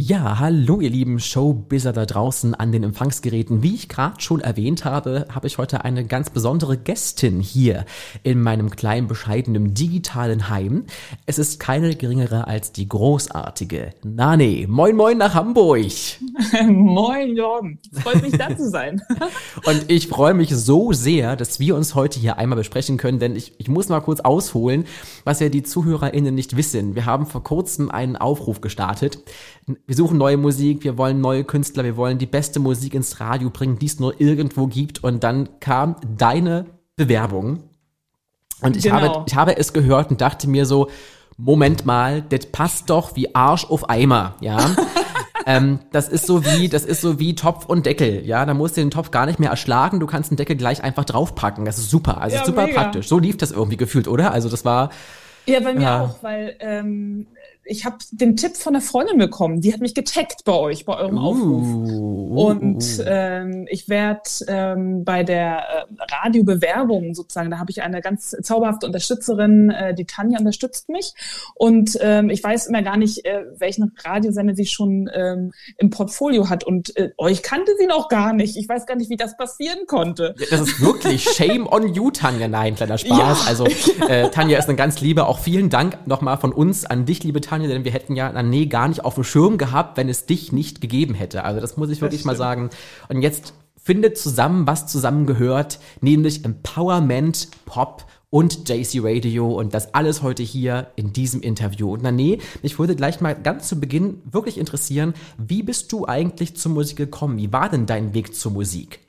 Ja, hallo ihr lieben Showbizzer da draußen an den Empfangsgeräten. Wie ich gerade schon erwähnt habe, habe ich heute eine ganz besondere Gästin hier in meinem kleinen, bescheidenen digitalen Heim. Es ist keine geringere als die großartige Nane. Moin, moin nach Hamburg. moin, Jorgen. Freut mich, da zu sein. Und ich freue mich so sehr, dass wir uns heute hier einmal besprechen können, denn ich, ich muss mal kurz ausholen, was ja die ZuhörerInnen nicht wissen. Wir haben vor kurzem einen Aufruf gestartet wir suchen neue Musik, wir wollen neue Künstler, wir wollen die beste Musik ins Radio bringen, die es nur irgendwo gibt. Und dann kam deine Bewerbung. Und ich, genau. habe, ich habe es gehört und dachte mir so, Moment mal, das passt doch wie Arsch auf Eimer, ja. ähm, das ist so wie, das ist so wie Topf und Deckel, ja. Da musst du den Topf gar nicht mehr erschlagen, du kannst den Deckel gleich einfach draufpacken. Das ist super, also ja, super mega. praktisch. So lief das irgendwie gefühlt, oder? Also das war. Ja, bei mir ja. auch, weil ähm, ich habe den Tipp von einer Freundin bekommen, die hat mich getaggt bei euch, bei eurem uh, Aufruf. Uh, und ähm, ich werde ähm, bei der äh, Radiobewerbung sozusagen, da habe ich eine ganz zauberhafte Unterstützerin, äh, die Tanja unterstützt mich. Und ähm, ich weiß immer gar nicht, äh, welchen Radiosender sie schon ähm, im Portfolio hat. Und äh, euch kannte sie noch gar nicht. Ich weiß gar nicht, wie das passieren konnte. Ja, das ist wirklich shame on you, Tanja. Nein, kleiner Spaß. Ja. Also äh, Tanja ist eine ganz liebe. Auch vielen Dank nochmal von uns an dich, liebe Tanja Kampagne, denn wir hätten ja Nané gar nicht auf dem Schirm gehabt, wenn es dich nicht gegeben hätte. Also das muss ich wirklich mal sagen. Und jetzt findet zusammen, was zusammengehört, nämlich Empowerment, Pop und JC Radio und das alles heute hier in diesem Interview. Und Nané, mich würde gleich mal ganz zu Beginn wirklich interessieren, wie bist du eigentlich zur Musik gekommen? Wie war denn dein Weg zur Musik?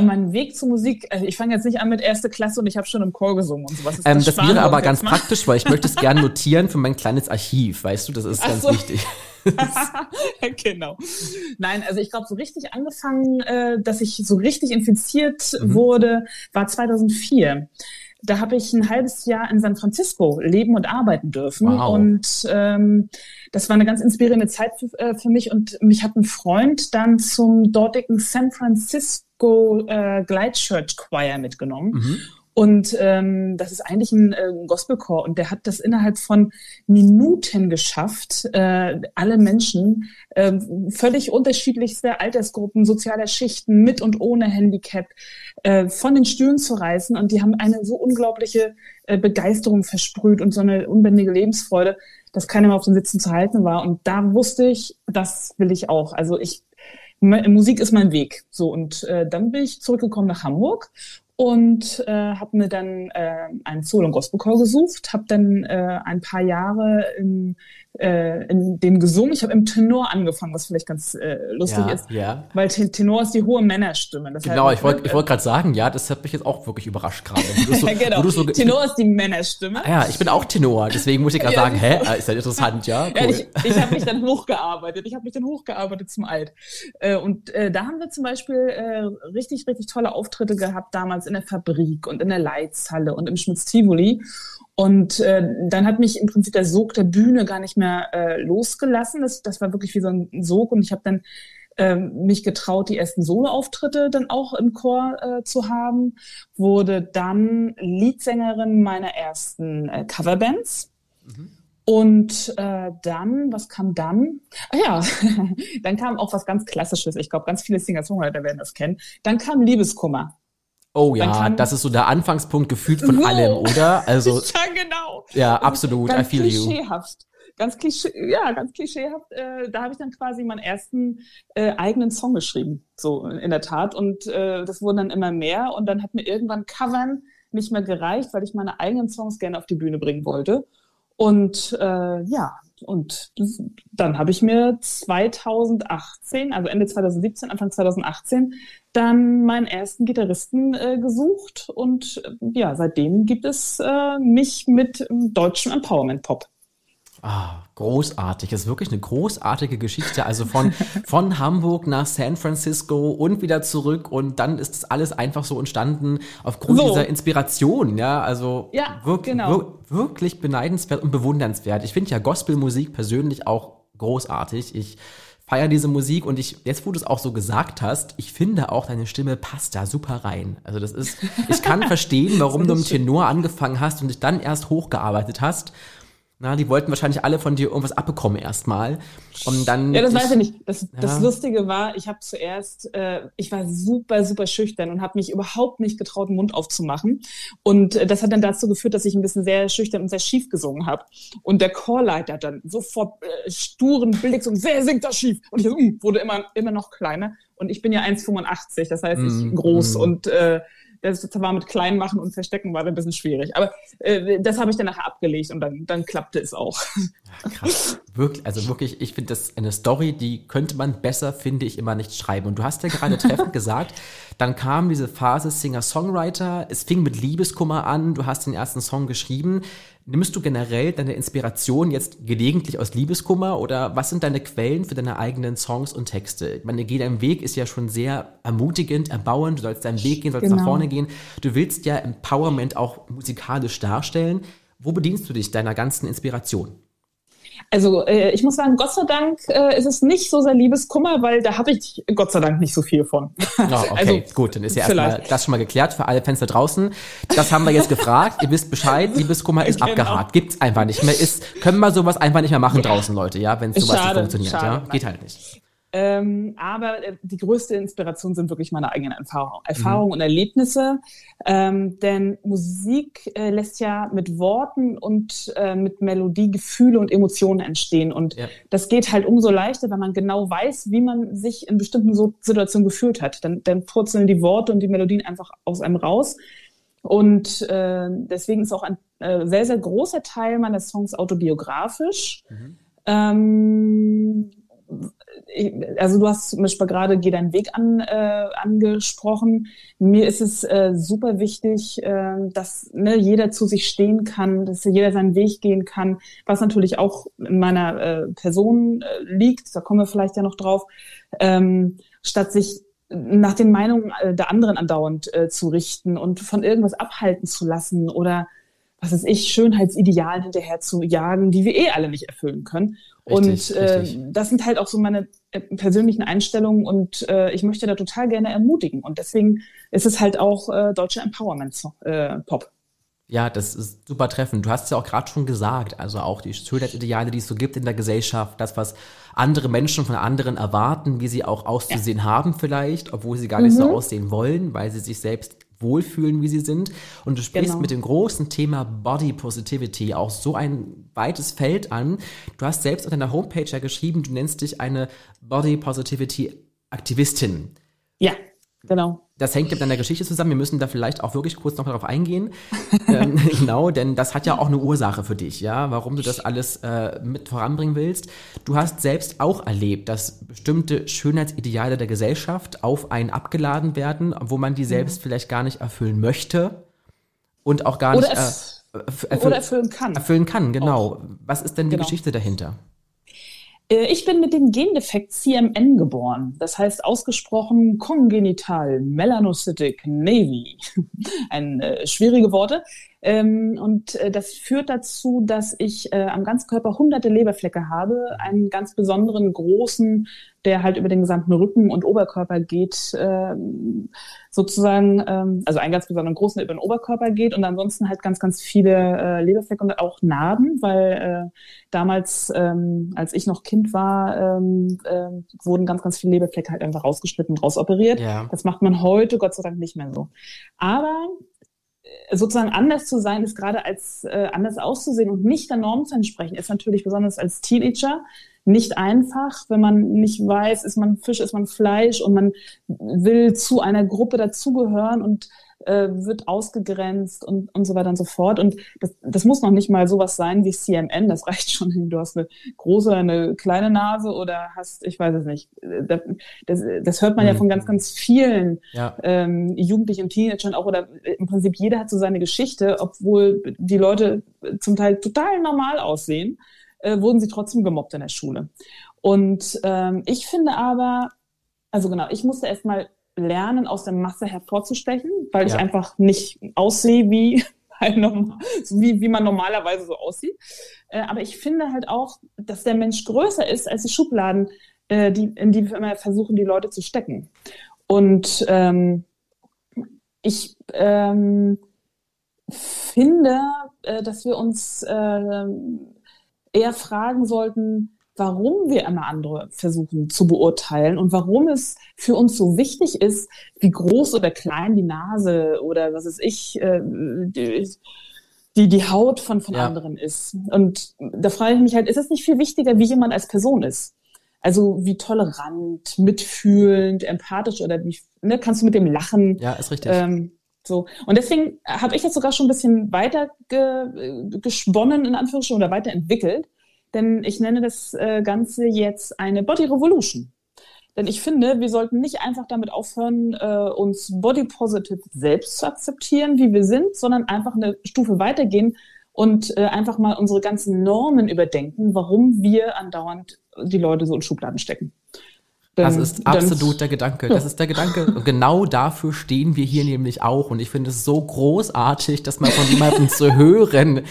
Mein Weg zur Musik, also ich fange jetzt nicht an mit erste Klasse und ich habe schon im Chor gesungen und sowas. Ähm, das, das wäre aber ganz praktisch, weil ich möchte es gerne notieren für mein kleines Archiv, weißt du, das ist Ach ganz so. wichtig. genau. Nein, also ich glaube, so richtig angefangen, äh, dass ich so richtig infiziert mhm. wurde, war 2004 da habe ich ein halbes Jahr in San Francisco leben und arbeiten dürfen. Wow. Und ähm, das war eine ganz inspirierende Zeit für, äh, für mich. Und mich hat ein Freund dann zum dortigen San Francisco äh, Glide Church Choir mitgenommen. Mhm. Und ähm, das ist eigentlich ein äh, Gospelchor und der hat das innerhalb von Minuten geschafft, äh, alle Menschen, äh, völlig unterschiedlichste Altersgruppen, sozialer Schichten, mit und ohne Handicap, äh, von den Stühlen zu reißen. Und die haben eine so unglaubliche äh, Begeisterung versprüht und so eine unbändige Lebensfreude, dass keiner mehr auf den Sitzen zu halten war. Und da wusste ich, das will ich auch. Also ich Musik ist mein Weg. So und äh, dann bin ich zurückgekommen nach Hamburg und äh, habe mir dann äh, einen Soul- und Gospelchor gesucht, habe dann äh, ein paar Jahre im äh, in dem gesungen. Ich habe im Tenor angefangen, was vielleicht ganz äh, lustig ja, ist, ja. weil Tenor ist die hohe Männerstimme. Das genau, ich wollte ich wollte gerade sagen, ja, das hat mich jetzt auch wirklich überrascht gerade. So, genau. So, Tenor ist die Männerstimme. Ah, ja, ich bin auch Tenor, deswegen muss ich gerade ja, sagen, hä, ah, ist ja interessant, ja. Cool. ja ich ich habe mich dann hochgearbeitet. Ich habe mich dann hochgearbeitet zum Alt. Äh, und äh, da haben wir zum Beispiel äh, richtig, richtig tolle Auftritte gehabt damals in der Fabrik und in der Leitzhalle und im Schmitz-Tivoli. Und äh, dann hat mich im Prinzip der Sog der Bühne gar nicht mehr äh, losgelassen. Das, das war wirklich wie so ein Sog. Und ich habe dann äh, mich getraut, die ersten Soloauftritte dann auch im Chor äh, zu haben. Wurde dann Leadsängerin meiner ersten äh, Coverbands. Mhm. Und äh, dann, was kam dann? Ah ja, dann kam auch was ganz Klassisches. Ich glaube, ganz viele Singer-Songwriter werden das kennen. Dann kam Liebeskummer. Oh ja, das ist so der Anfangspunkt gefühlt von so. allem, oder? Also ja, genau. Ja, absolut. I feel klischeehaft. you. Ganz klischee, ja, ganz klischeehaft. Äh, da habe ich dann quasi meinen ersten äh, eigenen Song geschrieben, so in der Tat. Und äh, das wurden dann immer mehr. Und dann hat mir irgendwann Covern nicht mehr gereicht, weil ich meine eigenen Songs gerne auf die Bühne bringen wollte. Und äh, ja, und dann habe ich mir 2018, also Ende 2017, Anfang 2018, dann meinen ersten Gitarristen äh, gesucht. Und äh, ja, seitdem gibt es äh, mich mit deutschem Empowerment Pop. Ah, großartig. Das ist wirklich eine großartige Geschichte. Also von, von Hamburg nach San Francisco und wieder zurück und dann ist das alles einfach so entstanden aufgrund so. dieser Inspiration. Ja, also ja, wirklich, genau. wir, wirklich beneidenswert und bewundernswert. Ich finde ja Gospelmusik persönlich auch großartig. Ich feiere diese Musik und ich, jetzt wo du es auch so gesagt hast, ich finde auch, deine Stimme passt da super rein. Also das ist, ich kann verstehen, warum du im Tenor angefangen hast und dich dann erst hochgearbeitet hast Na, die wollten wahrscheinlich alle von dir irgendwas abbekommen erstmal. Und dann. Ja, das weiß ich nicht. Das, ja. das Lustige war, ich habe zuerst, äh, ich war super, super schüchtern und habe mich überhaupt nicht getraut, den Mund aufzumachen. Und äh, das hat dann dazu geführt, dass ich ein bisschen sehr schüchtern und sehr schief gesungen habe. Und der Chorleiter dann sofort äh, sturen Blick und wer singt das schief? Und ich uh, wurde immer, immer noch kleiner. Und ich bin ja 1,85, das heißt, ich mm, groß mm. und äh, das war mit Kleinmachen und Verstecken war ein bisschen schwierig. Aber äh, das habe ich dann nachher abgelegt und dann, dann klappte es auch. Ja, krass. Wirklich, also wirklich, ich finde das eine Story, die könnte man besser, finde ich, immer nicht schreiben. Und du hast ja gerade treffend gesagt, dann kam diese Phase Singer-Songwriter, es fing mit Liebeskummer an, du hast den ersten Song geschrieben. Nimmst du generell deine Inspiration jetzt gelegentlich aus Liebeskummer oder was sind deine Quellen für deine eigenen Songs und Texte? Ich meine, Geh dein Weg ist ja schon sehr ermutigend, erbauend, du sollst deinen Weg gehen, sollst genau. nach vorne gehen. Du willst ja Empowerment auch musikalisch darstellen. Wo bedienst du dich deiner ganzen Inspiration? Also äh, ich muss sagen, Gott sei Dank äh, ist es nicht so sehr Liebeskummer, weil da habe ich Gott sei Dank nicht so viel von. Oh, okay, also, gut, dann ist ja erstmal das schon mal geklärt für alle Fenster draußen. Das haben wir jetzt gefragt. Ihr wisst Bescheid, Liebeskummer ist genau. abgehakt. Gibt's einfach nicht mehr. Ist, können wir sowas einfach nicht mehr machen draußen, Leute, ja, wenn sowas schade, nicht funktioniert. Schade, ja? Geht halt nicht. Ähm, aber äh, die größte Inspiration sind wirklich meine eigenen Erfahrungen, Erfahrungen mhm. und Erlebnisse. Ähm, denn Musik äh, lässt ja mit Worten und äh, mit Melodie Gefühle und Emotionen entstehen. Und ja. das geht halt umso leichter, wenn man genau weiß, wie man sich in bestimmten so Situationen gefühlt hat. Dann, dann purzeln die Worte und die Melodien einfach aus einem raus. Und äh, deswegen ist auch ein äh, sehr, sehr großer Teil meiner Songs autobiografisch. Mhm. Ähm, also du hast zum Beispiel gerade Geh deinen Weg an, äh, angesprochen. Mir ist es äh, super wichtig, äh, dass ne, jeder zu sich stehen kann, dass jeder seinen Weg gehen kann, was natürlich auch in meiner äh, Person äh, liegt, da kommen wir vielleicht ja noch drauf, ähm, statt sich nach den Meinungen äh, der anderen andauernd äh, zu richten und von irgendwas abhalten zu lassen oder was weiß ich, Schönheitsidealen hinterher zu jagen, die wir eh alle nicht erfüllen können. Richtig, und äh, das sind halt auch so meine äh, persönlichen Einstellungen und äh, ich möchte da total gerne ermutigen. Und deswegen ist es halt auch äh, deutsche Empowerment-Pop. Äh, ja, das ist super treffend. Du hast es ja auch gerade schon gesagt, also auch die Schönheitsideale, die es so gibt in der Gesellschaft, das, was andere Menschen von anderen erwarten, wie sie auch auszusehen ja. haben vielleicht, obwohl sie gar nicht mhm. so aussehen wollen, weil sie sich selbst wohlfühlen, wie sie sind. Und du sprichst genau. mit dem großen Thema Body Positivity auch so ein weites Feld an. Du hast selbst auf deiner Homepage ja geschrieben, du nennst dich eine Body Positivity Aktivistin. Ja, genau das hängt mit deiner Geschichte zusammen. Wir müssen da vielleicht auch wirklich kurz noch darauf eingehen. ähm, genau, denn das hat ja auch eine Ursache für dich, ja, warum du das alles äh, mit voranbringen willst. Du hast selbst auch erlebt, dass bestimmte Schönheitsideale der Gesellschaft auf einen abgeladen werden, wo man die selbst mhm. vielleicht gar nicht erfüllen möchte und auch gar oder nicht äh, erfüll oder erfüllen kann. Erfüllen kann, genau. Auch. Was ist denn die genau. Geschichte dahinter? Äh, ich bin mit dem Gendefekt CMN geboren. Das heißt ausgesprochen kongenital melanocytic navy. Ein äh, schwierige Worte. Ähm, und äh, das führt dazu, dass ich äh, am ganzen Körper hunderte Leberflecke habe, einen ganz besonderen großen, der halt über den gesamten Rücken und Oberkörper geht, äh, sozusagen, ähm, also einen ganz besonderen großen, der über den Oberkörper geht und ansonsten halt ganz, ganz viele äh, Leberflecke und auch Narben, weil äh, damals, ähm, als ich noch Kind war, ähm, äh, wurden ganz, ganz viele Leberflecke halt einfach rausgeschnitten, rausoperiert. Ja. Das macht man heute Gott sei Dank nicht mehr so. Aber sozusagen anders zu sein, ist gerade als äh, anders auszusehen und nicht der Norm zu entsprechen, ist natürlich besonders als Teenager nicht einfach, wenn man nicht weiß, ist man Fisch, ist man Fleisch und man will zu einer Gruppe dazugehören und äh, wird ausgegrenzt und, und so weiter und so fort. Und das, das muss noch nicht mal sowas sein wie CMN, das reicht schon hin. Du hast eine große, eine kleine Nase oder hast, ich weiß es nicht. Das, das, das hört man mhm. ja von ganz, ganz vielen ja. ähm, Jugendlichen und Teenagern auch oder im Prinzip jeder hat so seine Geschichte, obwohl die Leute zum Teil total normal aussehen, äh, wurden sie trotzdem gemobbt in der Schule. Und ähm, ich finde aber, also genau, ich musste erstmal lernen, aus der Masse hervorzustechen, weil ja. ich einfach nicht aussehe wie, wie, wie man normalerweise so aussieht. Äh, aber ich finde halt auch, dass der Mensch größer ist als die Schubladen, äh, die, in die wir immer versuchen, die Leute zu stecken. Und ähm, ich ähm, finde, äh, dass wir uns äh, eher fragen sollten, warum wir immer andere versuchen zu beurteilen und warum es für uns so wichtig ist, wie groß oder klein die Nase oder was ist ich, äh, die, die Haut von, von ja. anderen ist. Und da frage ich mich halt, ist es nicht viel wichtiger, wie jemand als Person ist? Also wie tolerant, mitfühlend, empathisch oder wie ne, kannst du mit dem lachen? Ja, ist richtig. Ähm, so. Und deswegen habe ich jetzt sogar schon ein bisschen weiter ge, gesponnen, in Anführungsstrichen, oder weiterentwickelt. Denn ich nenne das äh, Ganze jetzt eine Body Revolution. Denn ich finde, wir sollten nicht einfach damit aufhören, äh, uns body positive selbst zu akzeptieren, wie wir sind, sondern einfach eine Stufe weitergehen und äh, einfach mal unsere ganzen Normen überdenken, warum wir andauernd die Leute so in Schubladen stecken. Das ist absolut der Gedanke. Das ist der Gedanke. Und genau dafür stehen wir hier nämlich auch. Und ich finde es so großartig, das mal von jemandem zu hören,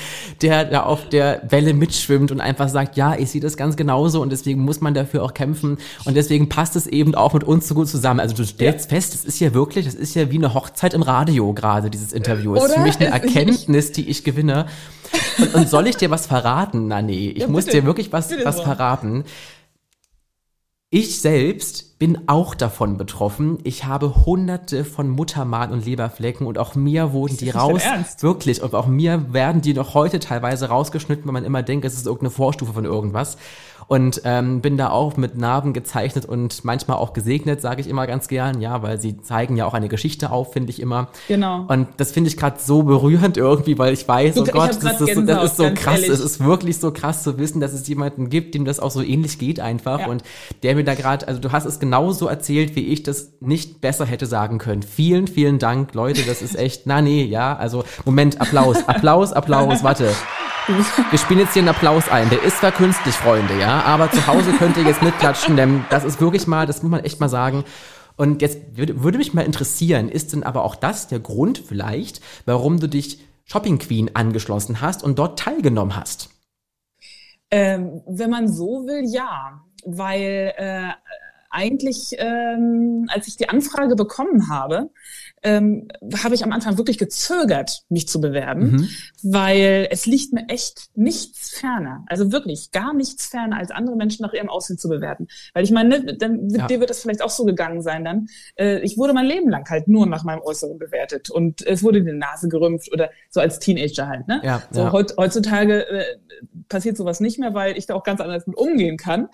der da auf der Welle mitschwimmt und einfach sagt, ja, ich sehe das ganz genauso und deswegen muss man dafür auch kämpfen. Und deswegen passt es eben auch mit uns so gut zusammen. Also du stellst ja. fest, es ist ja wirklich, es ist ja wie eine Hochzeit im Radio gerade, dieses Interview. Es ist für mich eine Erkenntnis, die ich gewinne. Und, und soll ich dir was verraten? Na nee, ich ja, muss dir wirklich was, was verraten. Ich selbst bin auch davon betroffen. Ich habe hunderte von Muttermal und Leberflecken und auch mir wurden die raus. Wirklich. Und auch mir werden die noch heute teilweise rausgeschnitten, weil man immer denkt, es ist irgendeine Vorstufe von irgendwas und ähm, bin da auch mit Narben gezeichnet und manchmal auch gesegnet, sage ich immer ganz gern, ja, weil sie zeigen ja auch eine Geschichte auf, finde ich immer. Genau. Und das finde ich gerade so berührend irgendwie, weil ich weiß, du, oh Gott, das, das, Gänsehaut, das, ist so krass, es ist wirklich so krass zu wissen, dass es jemanden gibt, dem das auch so ähnlich geht einfach ja. und der mir da gerade, also du hast es genauso erzählt, wie ich das nicht besser hätte sagen können. Vielen, vielen Dank, Leute, das ist echt, na nee, ja, also Moment, Applaus, Applaus, Applaus, warte. Wir spielen jetzt hier einen Applaus ein. Der ist zwar künstlich, Freunde, ja, aber zu Hause könnt ihr jetzt mitklatschen, denn das ist wirklich mal, das muss man echt mal sagen. Und jetzt würde, mich mal interessieren, ist denn aber auch das der Grund vielleicht, warum du dich Shopping Queen angeschlossen hast und dort teilgenommen hast? Ähm, wenn man so will, ja. Weil äh, eigentlich, ähm, als ich die Anfrage bekommen habe, ähm, habe ich am Anfang wirklich gezögert, mich zu bewerben, mhm. weil es liegt mir echt nichts ferner, also wirklich gar nichts ferner, als andere Menschen nach ihrem Aussehen zu bewerten. Weil ich meine, ne, dann ja. dir wird das vielleicht auch so gegangen sein dann. Äh, ich wurde mein Leben lang halt nur nach meinem Äußeren bewertet und es wurde die Nase gerümpft oder so als Teenager halt. Ne? Ja, so ja. heutzutage äh, passiert sowas nicht mehr, weil ich da auch ganz anders mit umgehen kann.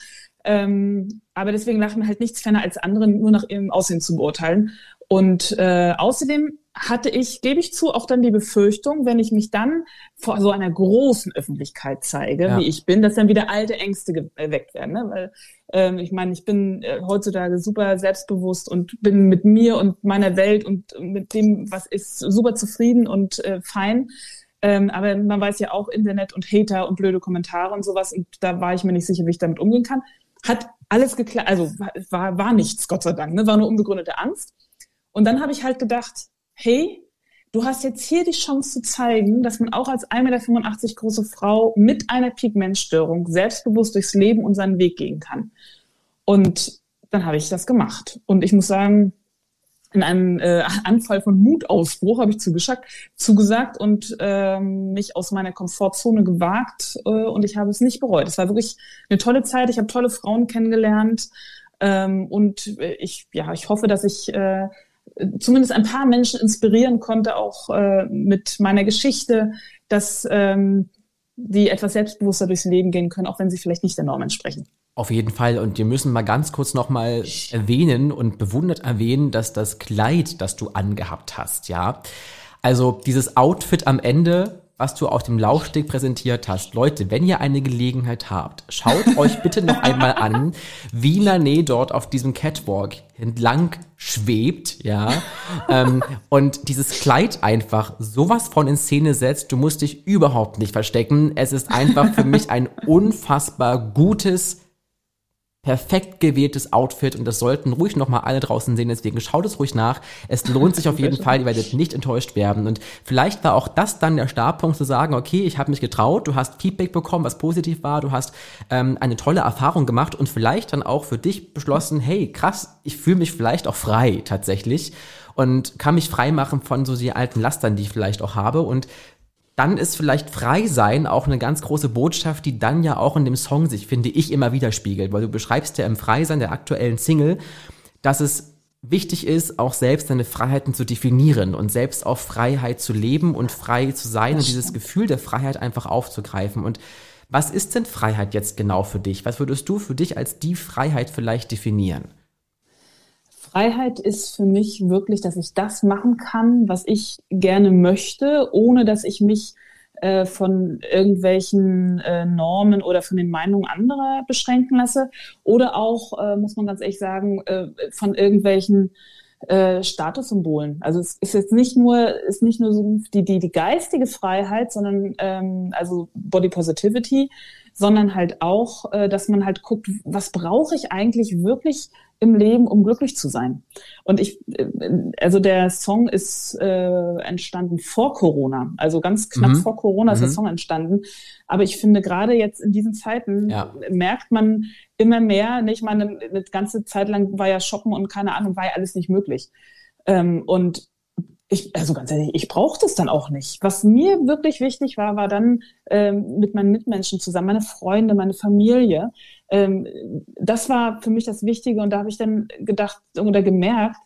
Ähm, aber deswegen lachen mir halt nichts ferner, als anderen nur nach ihrem Aussehen zu beurteilen. Und äh, außerdem hatte ich, gebe ich zu, auch dann die Befürchtung, wenn ich mich dann vor so einer großen Öffentlichkeit zeige, ja. wie ich bin, dass dann wieder alte Ängste geweckt werden. Ne? Weil ähm, ich meine, ich bin äh, heutzutage super selbstbewusst und bin mit mir und meiner Welt und mit dem, was ist, super zufrieden und äh, fein. Ähm, aber man weiß ja auch Internet und Hater und blöde Kommentare und sowas. Und da war ich mir nicht sicher, wie ich damit umgehen kann. Hat alles geklappt, also war, war nichts, Gott sei Dank, ne? war nur unbegründete Angst. Und dann habe ich halt gedacht, hey, du hast jetzt hier die Chance zu zeigen, dass man auch als 1,85 Meter große Frau mit einer Pigmentstörung selbstbewusst durchs Leben und seinen Weg gehen kann. Und dann habe ich das gemacht. Und ich muss sagen, in einem äh, Anfall von Mutausbruch habe ich zugesagt, zugesagt und ähm, mich aus meiner Komfortzone gewagt äh, und ich habe es nicht bereut. Es war wirklich eine tolle Zeit. Ich habe tolle Frauen kennengelernt ähm, und ich ja ich hoffe, dass ich äh, zumindest ein paar Menschen inspirieren konnte, auch äh, mit meiner Geschichte, dass ähm, die etwas selbstbewusster durchs Leben gehen können, auch wenn sie vielleicht nicht der Norm entsprechen. Auf jeden Fall. Und wir müssen mal ganz kurz nochmal erwähnen und bewundert erwähnen, dass das Kleid, das du angehabt hast, ja. Also dieses Outfit am Ende was du auf dem Laufsteg präsentiert hast. Leute, wenn ihr eine Gelegenheit habt, schaut euch bitte noch einmal an, wie Nane dort auf diesem Catwalk entlang schwebt, ja, ähm, und dieses Kleid einfach sowas von in Szene setzt, du musst dich überhaupt nicht verstecken. Es ist einfach für mich ein unfassbar gutes perfekt gewähltes Outfit und das sollten ruhig nochmal alle draußen sehen, deswegen schaut es ruhig nach. Es lohnt sich auf jeden Fall, ihr werdet nicht enttäuscht werden. Und vielleicht war auch das dann der Startpunkt zu sagen, okay, ich habe mich getraut, du hast Feedback bekommen, was positiv war, du hast ähm, eine tolle Erfahrung gemacht und vielleicht dann auch für dich beschlossen, hey, krass, ich fühle mich vielleicht auch frei tatsächlich und kann mich frei machen von so die alten Lastern, die ich vielleicht auch habe. Und dann ist vielleicht frei sein auch eine ganz große Botschaft, die dann ja auch in dem Song sich, finde ich, immer widerspiegelt, weil du beschreibst ja im Freisein der aktuellen Single, dass es wichtig ist, auch selbst deine Freiheiten zu definieren und selbst auch Freiheit zu leben und frei zu sein und dieses Gefühl der Freiheit einfach aufzugreifen. Und was ist denn Freiheit jetzt genau für dich? Was würdest du für dich als die Freiheit vielleicht definieren? Freiheit ist für mich wirklich, dass ich das machen kann, was ich gerne möchte, ohne dass ich mich äh, von irgendwelchen äh, Normen oder von den Meinungen anderer beschränken lasse. Oder auch, äh, muss man ganz ehrlich sagen, äh, von irgendwelchen äh, Statussymbolen. Also es ist jetzt nicht nur, ist nicht nur so die, die, die geistige Freiheit, sondern ähm, also Body Positivity, sondern halt auch, äh, dass man halt guckt, was brauche ich eigentlich wirklich im Leben, um glücklich zu sein. Und ich, äh, also der Song ist äh, entstanden vor Corona, also ganz knapp mhm. vor Corona ist mhm. der Song entstanden. Aber ich finde gerade jetzt in diesen Zeiten ja. merkt man immer mehr, nicht mal eine, eine, ganze Zeit lang war ja Shoppen und keine Ahnung, war ja alles nicht möglich. Ähm, und ich, also ganz ehrlich, ich brauche das dann auch nicht. Was mir wirklich wichtig war, war dann ähm, mit meinen Mitmenschen zusammen, meine Freunde, meine Familie. Ähm, das war für mich das Wichtige und da habe ich dann gedacht oder gemerkt,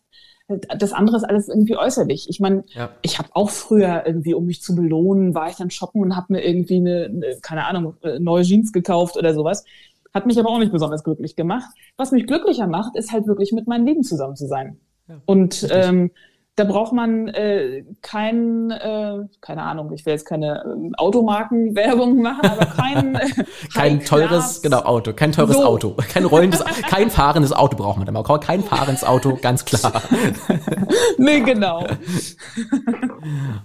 das andere ist alles irgendwie äußerlich. Ich meine, ja. ich habe auch früher irgendwie, um mich zu belohnen, war ich dann shoppen und habe mir irgendwie eine, eine, keine Ahnung, äh, neue Jeans gekauft oder sowas. Hat mich aber auch nicht besonders glücklich gemacht. Was mich glücklicher macht, ist halt wirklich mit meinen Lieben zusammen zu sein. Ja, und ähm, da braucht man äh, kein, äh, keine Ahnung, ich will jetzt keine ähm, Automarkenwerbung machen, aber kein äh, kein teures, genau Auto, kein teures so. Auto, kein rollendes, kein fahrendes Auto braucht man. Man braucht kein fahrendes Auto, ganz klar. nee, genau.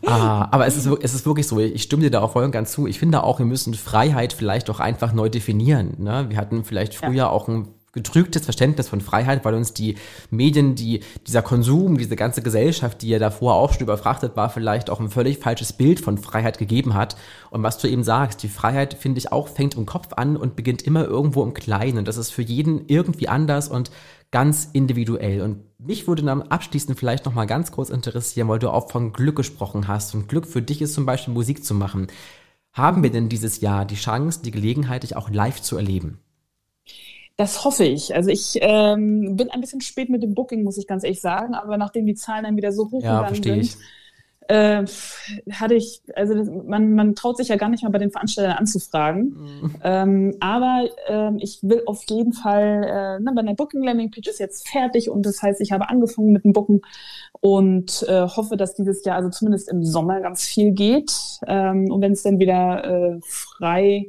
ah, aber es ist, es ist wirklich so. Ich stimme dir da auch voll und ganz zu. Ich finde auch, wir müssen Freiheit vielleicht auch einfach neu definieren. Ne? Wir hatten vielleicht früher ja. auch ein getrügtes Verständnis von Freiheit, weil uns die Medien, die, dieser Konsum, diese ganze Gesellschaft, die ja davor auch schon überfrachtet war, vielleicht auch ein völlig falsches Bild von Freiheit gegeben hat. Und was du eben sagst, die Freiheit, finde ich auch, fängt im Kopf an und beginnt immer irgendwo im Kleinen. Und das ist für jeden irgendwie anders und ganz individuell. Und mich würde dann abschließend vielleicht nochmal ganz kurz interessieren, weil du auch von Glück gesprochen hast. Und Glück für dich ist zum Beispiel Musik zu machen. Haben wir denn dieses Jahr die Chance, die Gelegenheit, dich auch live zu erleben? Das hoffe ich. Also ich ähm, bin ein bisschen spät mit dem Booking, muss ich ganz ehrlich sagen, aber nachdem die Zahlen dann wieder so hoch ja, gegangen sind, ich. Äh, hatte ich, also das, man, man traut sich ja gar nicht mal bei den Veranstaltern anzufragen. Mhm. Ähm, aber äh, ich will auf jeden Fall, äh, ne, meine Booking Landing Page ist jetzt fertig und das heißt, ich habe angefangen mit dem Booken und äh, hoffe, dass dieses Jahr also zumindest im Sommer ganz viel geht. Ähm, und wenn es dann wieder äh, frei,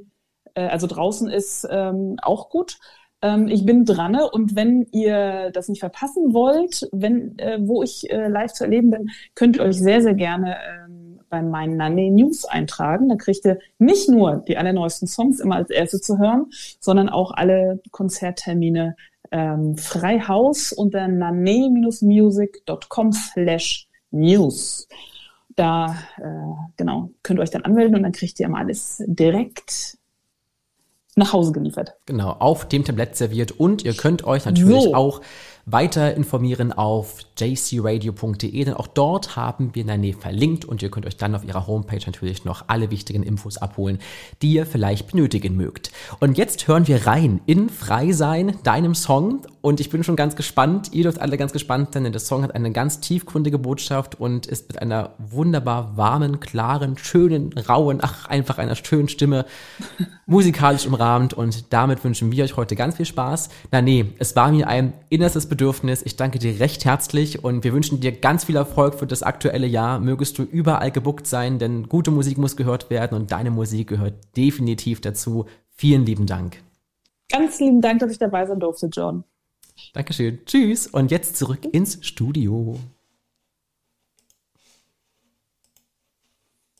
äh, also draußen ist, ähm, auch gut. Ähm, ich bin dran und wenn ihr das nicht verpassen wollt, wenn, äh, wo ich äh, live zu erleben bin, könnt ihr euch sehr, sehr gerne ähm, bei meinen Nane News eintragen. Da kriegt ihr nicht nur die allerneuesten Songs immer als erste zu hören, sondern auch alle Konzerttermine ähm, frei Haus unter nane-music.com slash news. Da äh, genau könnt ihr euch dann anmelden und dann kriegt ihr immer alles direkt nach Hause geliefert. Genau, auf dem Tablett serviert und ihr könnt euch natürlich so. auch weiter informieren auf jcradio.de, denn auch dort haben wir Nane verlinkt und ihr könnt euch dann auf ihrer Homepage natürlich noch alle wichtigen Infos abholen, die ihr vielleicht benötigen mögt. Und jetzt hören wir rein in Frei sein, deinem Song und ich bin schon ganz gespannt, ihr dürft alle ganz gespannt sein, denn der Song hat eine ganz tiefgründige Botschaft und ist mit einer wunderbar warmen, klaren, schönen, rauen, ach, einfach einer schönen Stimme musikalisch umrahmt und damit wünschen wir euch heute ganz viel Spaß. Na nee, es war mir ein innerstes Bedürfnis Bedürfnis. Ich danke dir recht herzlich und wir wünschen dir ganz viel Erfolg für das aktuelle Jahr. Mögest du überall gebuckt sein, denn gute Musik muss gehört werden und deine Musik gehört definitiv dazu. Vielen lieben Dank. Ganz lieben Dank, dass ich dabei sein durfte, John. Dankeschön. Tschüss und jetzt zurück ins Studio.